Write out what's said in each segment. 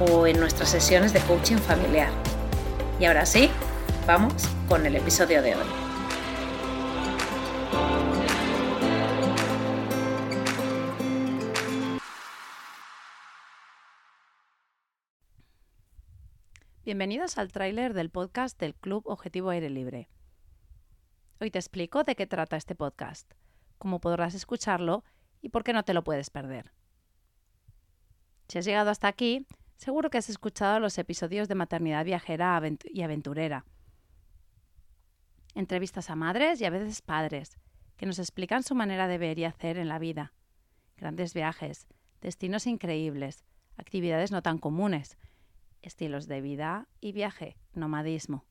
o en nuestras sesiones de coaching familiar. Y ahora sí, vamos con el episodio de hoy. Bienvenidos al tráiler del podcast del Club Objetivo Aire Libre. Hoy te explico de qué trata este podcast, cómo podrás escucharlo y por qué no te lo puedes perder. Si has llegado hasta aquí, Seguro que has escuchado los episodios de maternidad viajera y aventurera. Entrevistas a madres y a veces padres, que nos explican su manera de ver y hacer en la vida. Grandes viajes, destinos increíbles, actividades no tan comunes, estilos de vida y viaje, nomadismo.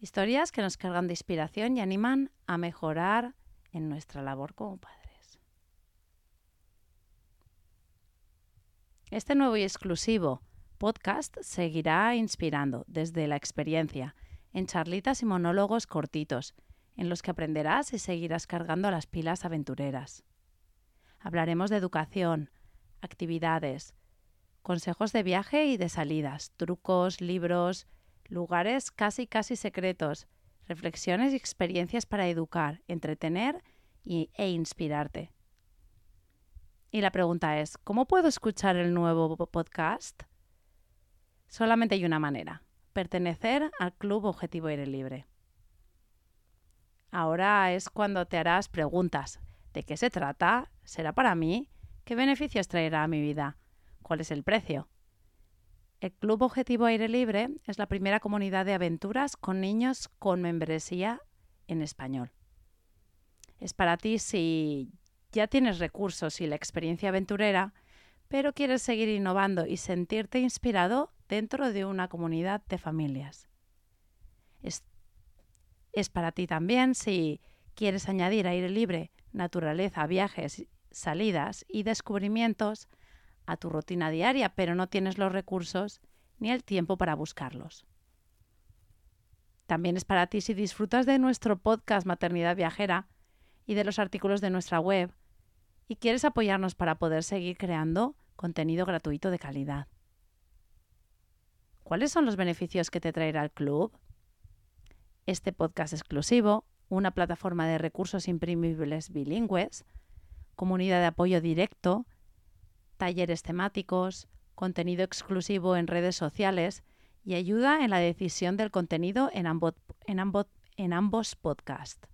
Historias que nos cargan de inspiración y animan a mejorar en nuestra labor como padres. Este nuevo y exclusivo podcast seguirá inspirando desde la experiencia, en charlitas y monólogos cortitos, en los que aprenderás y seguirás cargando las pilas aventureras. Hablaremos de educación, actividades, consejos de viaje y de salidas, trucos, libros, lugares casi casi secretos, reflexiones y experiencias para educar, entretener e inspirarte. Y la pregunta es, ¿cómo puedo escuchar el nuevo podcast? Solamente hay una manera, pertenecer al Club Objetivo Aire Libre. Ahora es cuando te harás preguntas. ¿De qué se trata? ¿Será para mí? ¿Qué beneficios traerá a mi vida? ¿Cuál es el precio? El Club Objetivo Aire Libre es la primera comunidad de aventuras con niños con membresía en español. Es para ti si ya tienes recursos y la experiencia aventurera, pero quieres seguir innovando y sentirte inspirado dentro de una comunidad de familias. Es, para ti también si quieres añadir aire libre, naturaleza, viajes, salidas y descubrimientos a tu rutina diaria, pero no tienes los recursos ni el tiempo para buscarlos. También es para ti si disfrutas de nuestro podcast Maternidad Viajera y de los artículos de nuestra web y quieres apoyarnos para poder seguir creando contenido gratuito de calidad. ¿Cuáles son los beneficios que te traerá el club? Este podcast exclusivo, una plataforma de recursos imprimibles bilingües, comunidad de apoyo directo, talleres temáticos, contenido exclusivo en redes sociales y ayuda en la decisión del contenido en ambos, en ambos, podcasts.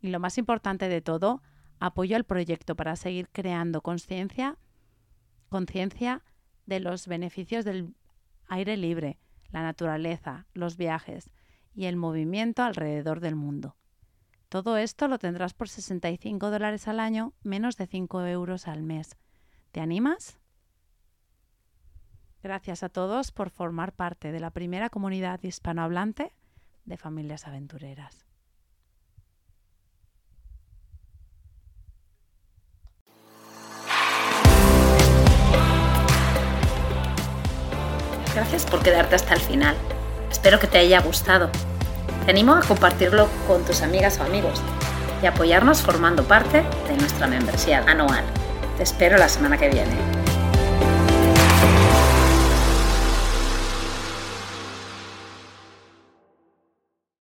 Y lo más importante de todo, apoyo al proyecto para seguir creando conciencia conciencia de los beneficios del aire libre, la naturaleza, los viajes y el movimiento alrededor del mundo. Todo esto lo tendrás por 65 dólares al año, menos de 5 euros al mes. ¿Te animas? Gracias a todos por formar parte de la primera comunidad hispanohablante de familias aventureras. Por quedarte hasta el final. Espero que te haya gustado. Te animo a compartirlo con tus amigas o amigos y apoyarnos formando parte de nuestra membresía anual. Te espero la semana que viene.